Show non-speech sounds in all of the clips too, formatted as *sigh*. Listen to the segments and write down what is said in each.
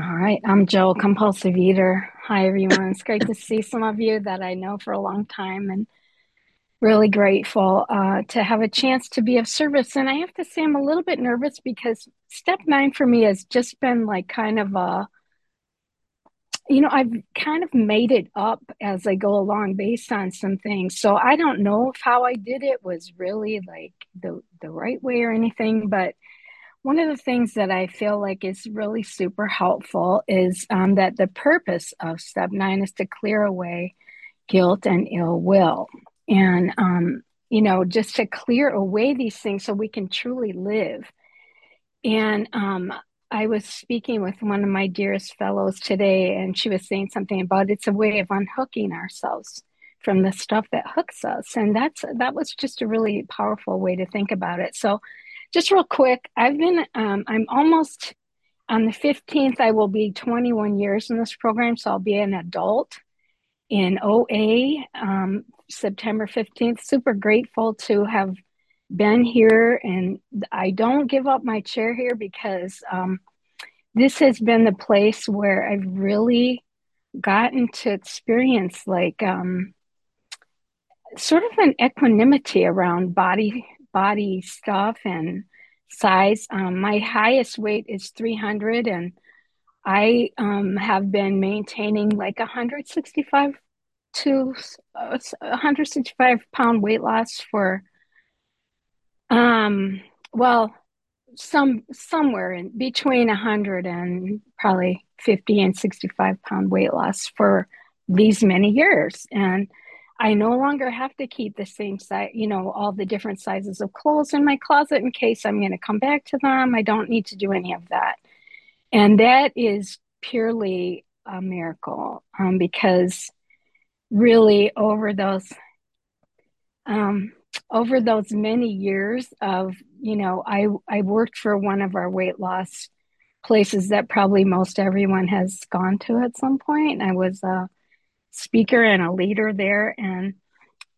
All right, I'm Jo, compulsive eater. Hi, everyone. It's great to see some of you that I know for a long time and really grateful uh, to have a chance to be of service. And I have to say, I'm a little bit nervous because step nine for me has just been like kind of a, you know, I've kind of made it up as I go along based on some things. So I don't know if how I did it was really like the, the right way or anything, but one of the things that I feel like is really super helpful is um, that the purpose of step nine is to clear away guilt and ill will. And, um, you know, just to clear away these things so we can truly live. And um, I was speaking with one of my dearest fellows today, and she was saying something about it's a way of unhooking ourselves from the stuff that hooks us. And that's that was just a really powerful way to think about it. So just real quick, I've been, um, I'm almost on the 15th, I will be 21 years in this program. So I'll be an adult in OA, um, September 15th. Super grateful to have been here. And I don't give up my chair here because um, this has been the place where I've really gotten to experience like um, sort of an equanimity around body body stuff and size. Um, my highest weight is 300, and I um, have been maintaining like 165 to uh, 165 pound weight loss for um well some somewhere in between 100 and probably 50 and 65 pound weight loss for these many years and I no longer have to keep the same size, you know, all the different sizes of clothes in my closet in case I'm going to come back to them. I don't need to do any of that. And that is purely a miracle um, because really over those um, over those many years of you know I I worked for one of our weight loss places that probably most everyone has gone to at some point. I was a speaker and a leader there. And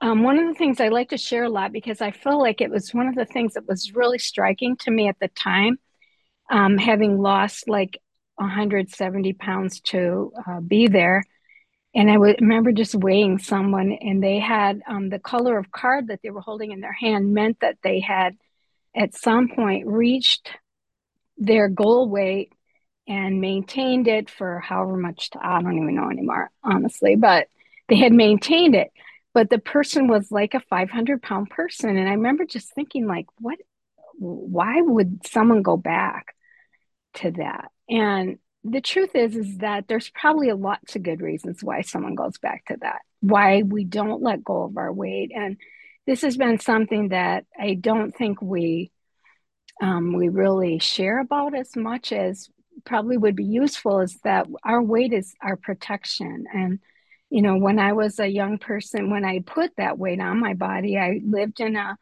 um, one of the things I like to share a lot because I feel like it was one of the things that was really striking to me at the time, um, having lost like 170 pounds to uh, be there. And I would remember just weighing someone, and they had um, the color of card that they were holding in their hand meant that they had at some point reached their goal weight and maintained it for however much to, I don't even know anymore, honestly, but they had maintained it. But the person was like a 500 pound person. And I remember just thinking, like, what, why would someone go back to that? And the truth is, is that there's probably a lots of good reasons why someone goes back to that, why we don't let go of our weight. And this has been something that I don't think we um, we really share about as much as probably would be useful is that our weight is our protection. And, you know, when I was a young person, when I put that weight on my body, I lived in a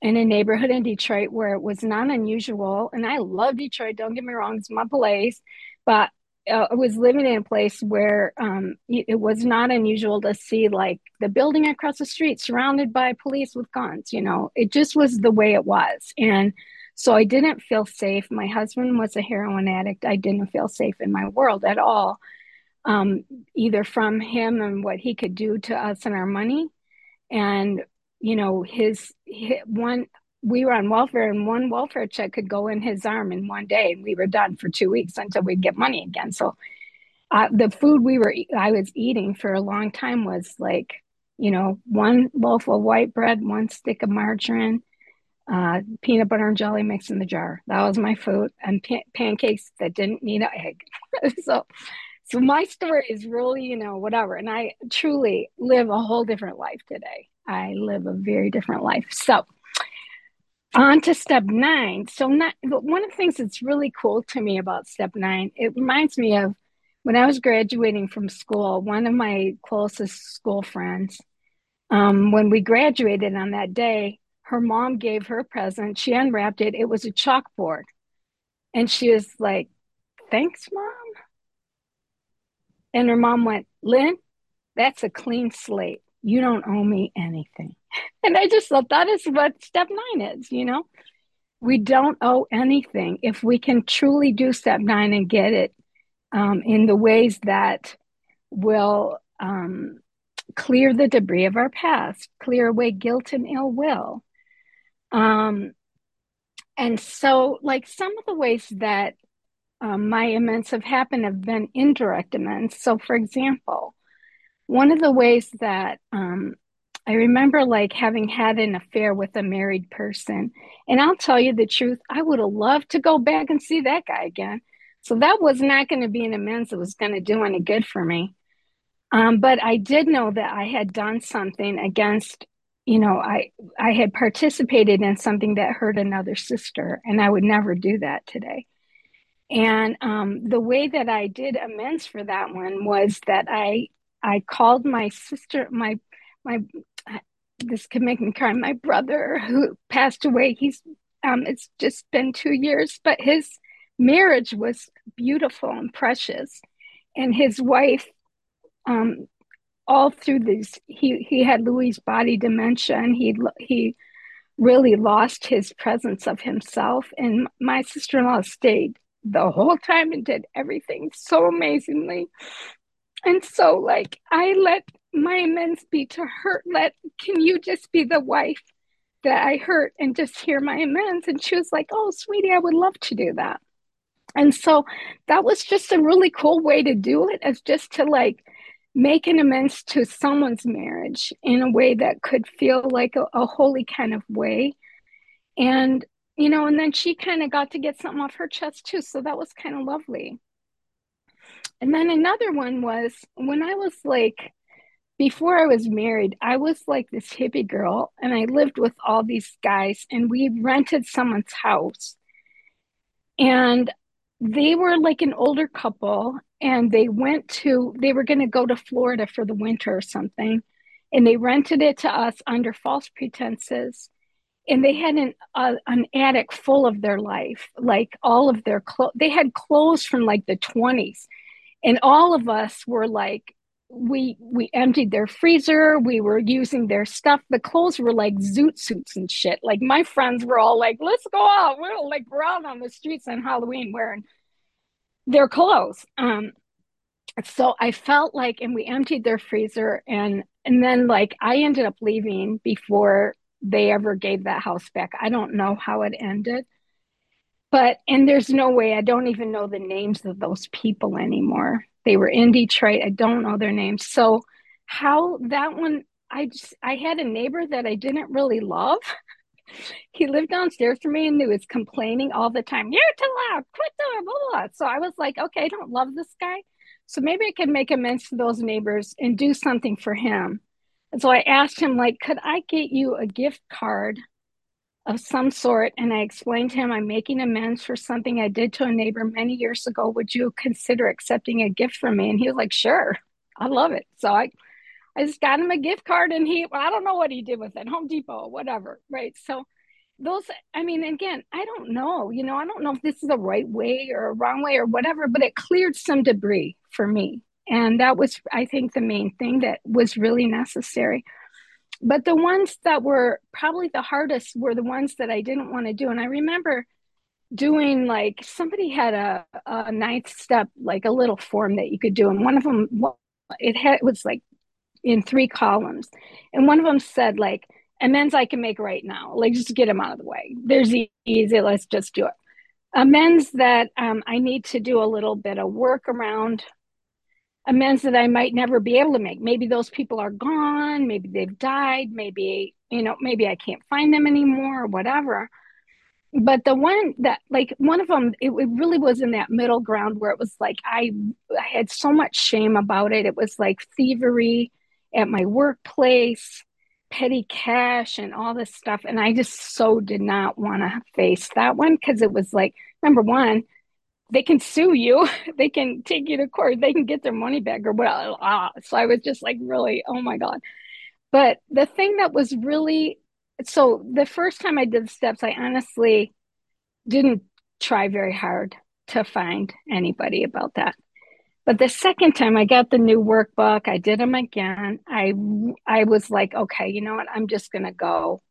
in a neighborhood in Detroit where it was not unusual. And I love Detroit, don't get me wrong, it's my place. But uh, I was living in a place where um, it was not unusual to see like the building across the street surrounded by police with guns. You know, it just was the way it was. And so I didn't feel safe. My husband was a heroin addict. I didn't feel safe in my world at all, um, either from him and what he could do to us and our money. And, you know, his, his one, we were on welfare and one welfare check could go in his arm in one day and we were done for two weeks until we'd get money again. So uh, the food we were, I was eating for a long time was like, you know, one loaf of white bread, one stick of margarine, uh, peanut butter and jelly mix in the jar. That was my food, and pa- pancakes that didn't need an egg. *laughs* so, so my story is really, you know, whatever. And I truly live a whole different life today. I live a very different life. So, on to step nine. So, not, one of the things that's really cool to me about step nine, it reminds me of when I was graduating from school. One of my closest school friends, um, when we graduated on that day, her mom gave her a present. She unwrapped it. It was a chalkboard. And she was like, Thanks, mom. And her mom went, Lynn, that's a clean slate. You don't owe me anything. *laughs* And I just thought that is what step nine is, you know? We don't owe anything. If we can truly do step nine and get it um, in the ways that will um, clear the debris of our past, clear away guilt and ill will. Um, and so, like some of the ways that um, my amends have happened have been indirect amends. So, for example, one of the ways that um, I remember like having had an affair with a married person. And I'll tell you the truth, I would have loved to go back and see that guy again. So that was not going to be an amends that was going to do any good for me. Um, but I did know that I had done something against, you know, I I had participated in something that hurt another sister, and I would never do that today. And um, the way that I did amends for that one was that I I called my sister, my my this could make me cry. My brother who passed away, he's um, it's just been two years, but his marriage was beautiful and precious, and his wife, um, all through this, he he had Lewy body dementia, and he he really lost his presence of himself. And my sister in law stayed the whole time and did everything so amazingly. And so, like, I let my amends be to her. Let, can you just be the wife that I hurt and just hear my amends? And she was like, oh, sweetie, I would love to do that. And so that was just a really cool way to do it, as just to like make an amends to someone's marriage in a way that could feel like a, a holy kind of way. And, you know, and then she kind of got to get something off her chest too. So that was kind of lovely. And then another one was when I was like, before I was married, I was like this hippie girl and I lived with all these guys and we rented someone's house. And they were like an older couple and they went to, they were going to go to Florida for the winter or something. And they rented it to us under false pretenses. And they had an, uh, an attic full of their life, like all of their clothes. They had clothes from like the 20s and all of us were like we we emptied their freezer we were using their stuff. The clothes were like zoot suits and shit. Like my friends were all like let's go out. We're like we're out on the streets on halloween wearing their clothes. Um so i felt like and we emptied their freezer and and then like i ended up leaving before they ever gave that house back. I don't know how it ended but and there's no way i don't even know the names of those people anymore. They were in detroit i don't know their names. So how that one i just i had a neighbor that i didn't really love. *laughs* He lived downstairs from me and he was complaining all the time you're too loud quit doing blah, blah, blah. so i was like okay i don't love this guy. So maybe i can make amends to those neighbors and do something for him. And so i asked him like could i get you a gift card of some sort and I explained to him I'm making amends for something I did to a neighbor many years ago. Would you consider accepting a gift from me? And he was like, Sure, I love it. So I I just got him a gift card and he I don't know what he did with it, Home Depot, whatever. Right. So those I mean, again, I don't know. You know, I don't know if this is the right way or a wrong way or whatever, but it cleared some debris for me. And that was, I think, the main thing that was really necessary but the ones that were probably the hardest were the ones that I didn't want to do. And I remember doing like somebody had a, a ninth step, like a little form that you could do. And one of them, it had, it was like in three columns. And one of them said like, amends I can make right now. Like just get them out of the way. There's easy. Let's just do it. Amends that um, I need to do a little bit of work around amends that I might never be able to make. Maybe those people are gone, maybe they've died, maybe, you know, maybe I can't find them anymore or whatever. But the one that, like, one of them, it, it really was in that middle ground where it was like I, I had so much shame about it. It was like thievery at my workplace, petty cash, and all this stuff. And I just so did not want to face that one because it was like, number one, they can sue you. *laughs* They can take you to court. They can get their money back or whatever ah, so i was just like really oh my god. But the thing that was really so the first time i did the steps i honestly didn't try very hard to find anybody about that. But the second time i got the new workbook i did them again. I i was like okay you know what? I'm just going to go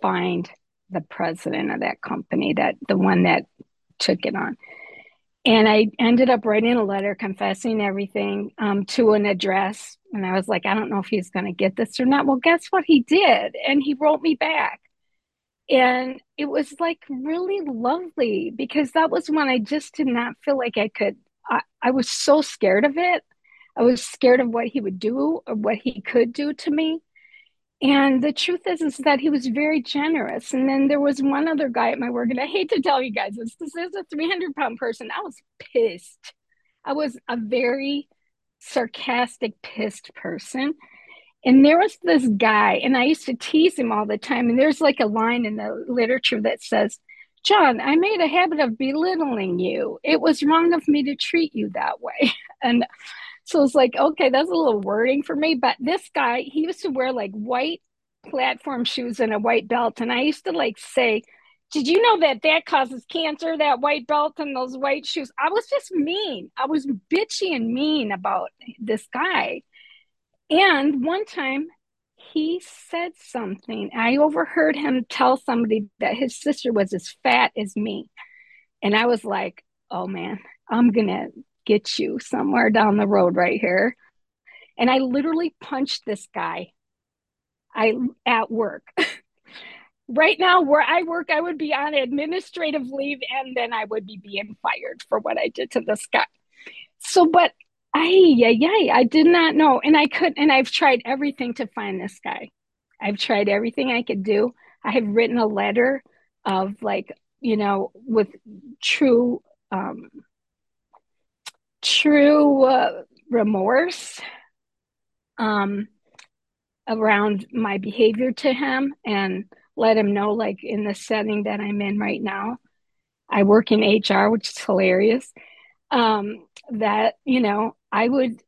find the president of that company that the one that took it on and I ended up writing a letter confessing everything um, to an address. And I was like, I don't know if he's going to get this or not. Well, guess what? He did. And he wrote me back. And it was like really lovely because that was when I just did not feel like I could. I, I was so scared of it. I was scared of what he would do or what he could do to me. And the truth is, is that he was very generous. And then there was one other guy at my work, and I hate to tell you guys this. This is a 300 pound person. I was pissed. I was a very sarcastic, pissed person. And there was this guy, and I used to tease him all the time. And there's like a line in the literature that says, John, I made a habit of belittling you. It was wrong of me to treat you that way. *laughs* And so it's like, okay, that's a little wording for me. But this guy, he used to wear like white platform shoes and a white belt. And I used to like say, did you know that that causes cancer, that white belt and those white shoes? I was just mean. I was bitchy and mean about this guy. And one time he said something. I overheard him tell somebody that his sister was as fat as me. And I was like, oh man, I'm going to get you somewhere down the road right here. And I literally punched this guy. I at work. *laughs* right now where I work, I would be on administrative leave and then I would be being fired for what I did to this guy. So, but I, yeah, yeah, I did not know. And I could, and I've tried everything to find this guy. I've tried everything I could do. I have written a letter of like, you know, with true um, true uh, remorse um, around my behavior to him and let him know, like in the setting that I'm in right now. I work in HR, which is hilarious. Um, that you know, I would,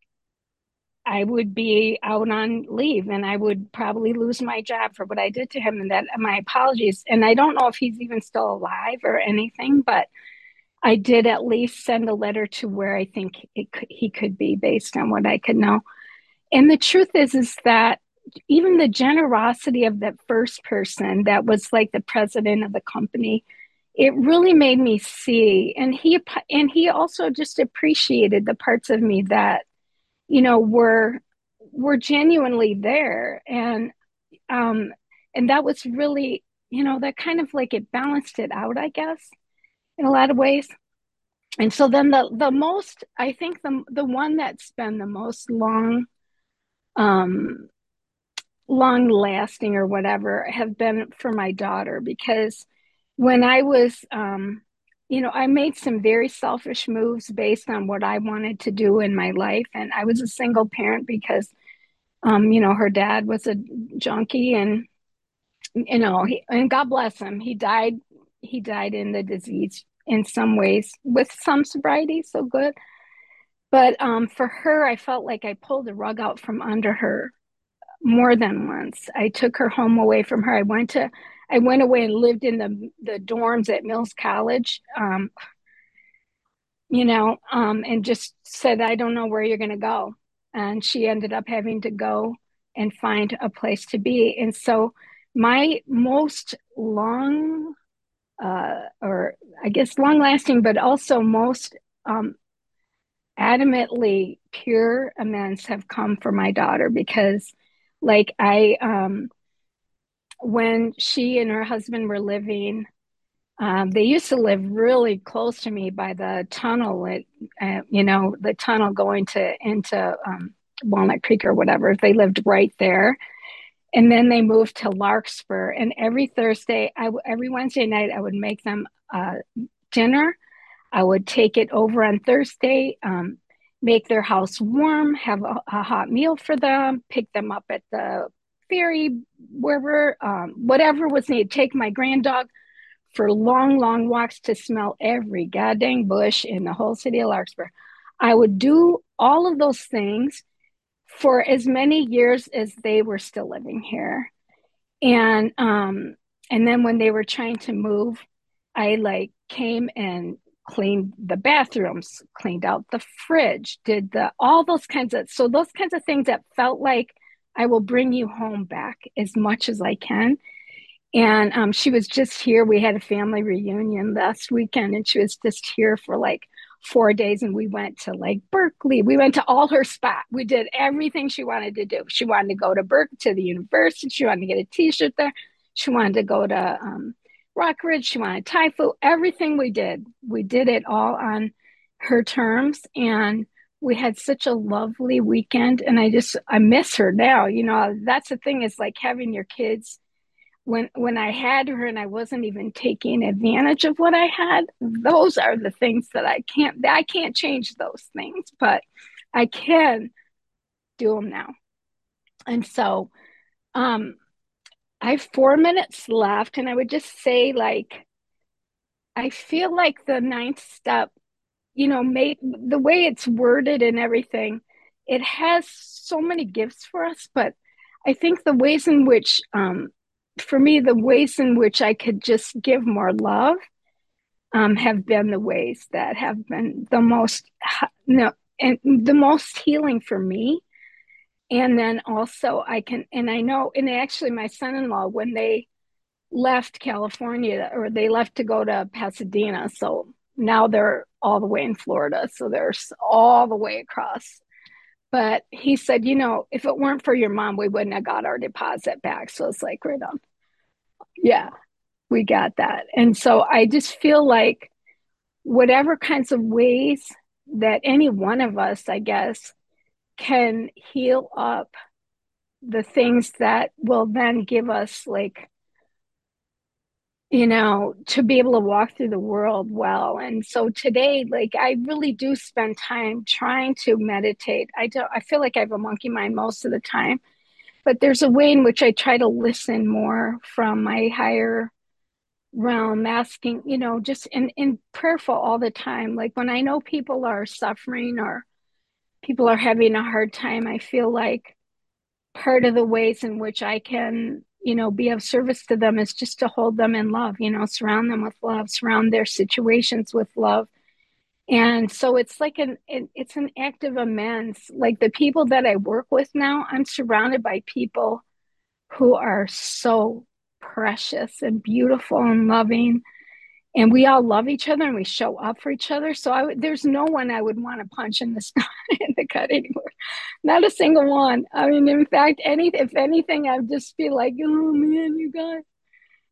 I would be out on leave, and I would probably lose my job for what I did to him, and that my apologies. And I don't know if he's even still alive or anything, but I did at least send a letter to where I think could, he could be based on what I could know. And the truth is, is that even the generosity of that first person that was like the president of the company, it really made me see. And he and he also just appreciated the parts of me that, you know, were were genuinely there. And um, and that was really, you know, that kind of like it balanced it out, I guess in a lot of ways. And so then the the most I think the the one that's been the most long um long lasting or whatever have been for my daughter because when I was um you know I made some very selfish moves based on what I wanted to do in my life and I was a single parent because um you know her dad was a junkie and you know he, and God bless him he died he died in the disease in some ways with some sobriety, so good. But um, for her, I felt like I pulled the rug out from under her more than once. I took her home away from her. I went to, I went away and lived in the the dorms at Mills College. Um, you know, um, and just said, I don't know where you're going to go. And she ended up having to go and find a place to be. And so, my most long uh, or I guess long lasting, but also most um, adamantly pure amends have come for my daughter because, like, I, um, when she and her husband were living, um, they used to live really close to me by the tunnel, uh, you know, the tunnel going to into um, Walnut Creek or whatever. They lived right there and then they moved to Larkspur. And every Thursday, I, every Wednesday night, I would make them uh, dinner. I would take it over on Thursday, um, make their house warm, have a, a, hot meal for them, pick them up at the ferry, wherever, um, whatever was needed. Take my grand dog for long, long walks to smell every goddamn bush in the whole city of Larkspur. I would do all of those things for as many years as they were still living here. And um and then when they were trying to move, I like came and cleaned the bathrooms, cleaned out the fridge, did the all those kinds of so those kinds of things that felt like I will bring you home back as much as I can. And um, she was just here. We had a family reunion last weekend, and she was just here for like four days and we went to like Berkeley. We went to all her spot. We did everything she wanted to do. She wanted to go to Berkeley to the university. She wanted to get a t-shirt there. She wanted to go to um, Rockridge. She wanted Thai food. Everything we did, we did it all on her terms. And we had such a lovely weekend. And I just, I miss her now. You know, that's the thing is like having your kids when when I had her and I wasn't even taking advantage of what I had, those are the things that I can't I can't change those things, but I can do them now. And so um I have 4 minutes left and I would just say like I feel like the ninth step, you know, made the way it's worded and everything, it has so many gifts for us, but I think the ways in which um, for me, the ways in which I could just give more love um, have been the ways that have been the most, no, and the most healing for me. And then also, I can, and I know, and actually, my son in law, when they left California or they left to go to Pasadena, so now they're all the way in Florida. So they're all the way across but he said, you know, if it weren't for your mom, we wouldn't have got our deposit back. So it's like, right on. Yeah, we got that. And so I just feel like whatever kinds of ways that any one of us, I guess, can heal up the things that will then give us like you know, to be able to walk through the world well. And so today, like I really do spend time trying to meditate. I don't I feel like I have a monkey mind most of the time, but there's a way in which I try to listen more from my higher realm, asking, you know, just in, in prayerful all the time. Like when I know people are suffering or people are having a hard time, I feel like part of the ways in which I can you know be of service to them is just to hold them in love you know surround them with love surround their situations with love. And so it's like an it, it's an act of amends. Like the people that i work with now i'm surrounded by people who are so precious and beautiful and loving and we all love each other and we show up for each other. So I, there's no one I would want to punch in the *laughs* in the gut anymore, not a single one. I mean, in fact, any if anything, I'd just be like, oh man, you guys,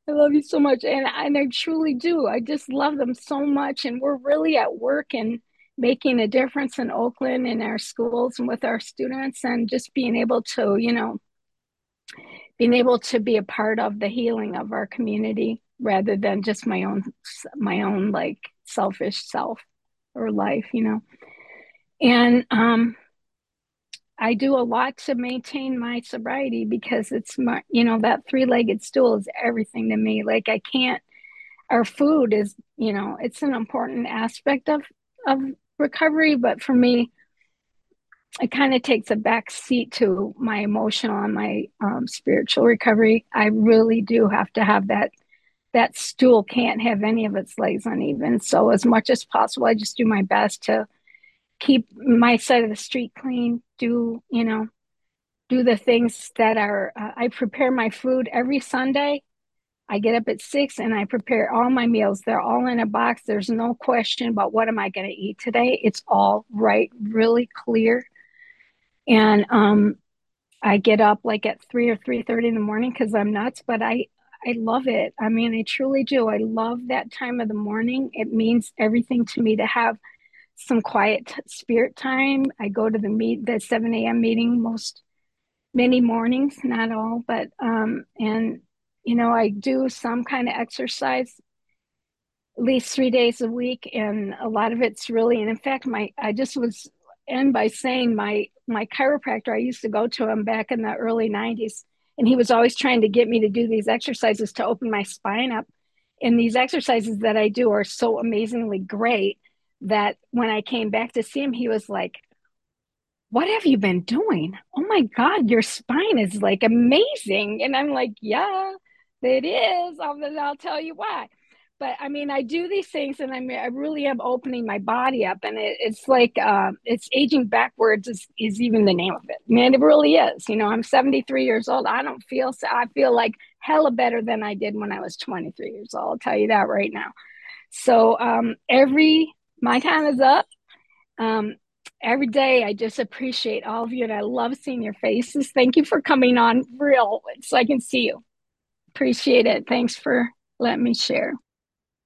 I love you so much, and and I truly do. I just love them so much, and we're really at work and making a difference in Oakland in our schools and with our students, and just being able to, you know, being able to be a part of the healing of our community rather than just my own my own like selfish self or life you know? And um i do a lot to maintain my sobriety because it's my you know that three-legged stool is everything to me. Like i can't our food is you know it's an important aspect of of recovery but for me it kind of takes a back seat to my emotional and my um, spiritual recovery. I really do have to have that that stool can't have any of its legs uneven. So as much as possible, I just do my best to keep my side of the street clean. Do you know? Do the things that are. Uh, I prepare my food every Sunday. I get up at six and I prepare all my meals. They're all in a box. There's no question about what am I going to eat today. It's all right, really clear. And um, I get up like at three or three thirty in the morning because I'm nuts. But I I love it. I mean, I truly do. I love that time of the morning. It means everything to me to have some quiet spirit time. I go to the meet the 7 a.m. meeting most many mornings, not all, but um, and you know, I do some kind of exercise at least three days a week, and a lot of it's really. And in fact, my I just was end by saying my my chiropractor. I used to go to him back in the early 90s and he was always trying to get me to do these exercises to open my spine up. And these exercises that i do are so amazingly great that when i came back to see him he was like what have you been doing? Oh my god your spine is like amazing. And i'm like yeah it is. I'll, I'll tell you why but I mean, I do these things, and I'm I really am opening my body up, and it, it's like uh, it's aging backwards is, is even the name of it. Man, it really is. You know, I'm 73 years old. I don't feel so. I feel like hella better than I did when I was 23 years old. I'll tell you that right now. So um, every my time is up. Um, every day, I just appreciate all of you, and I love seeing your faces. Thank you for coming on real so I can see you. Appreciate it. Thanks for letting me share.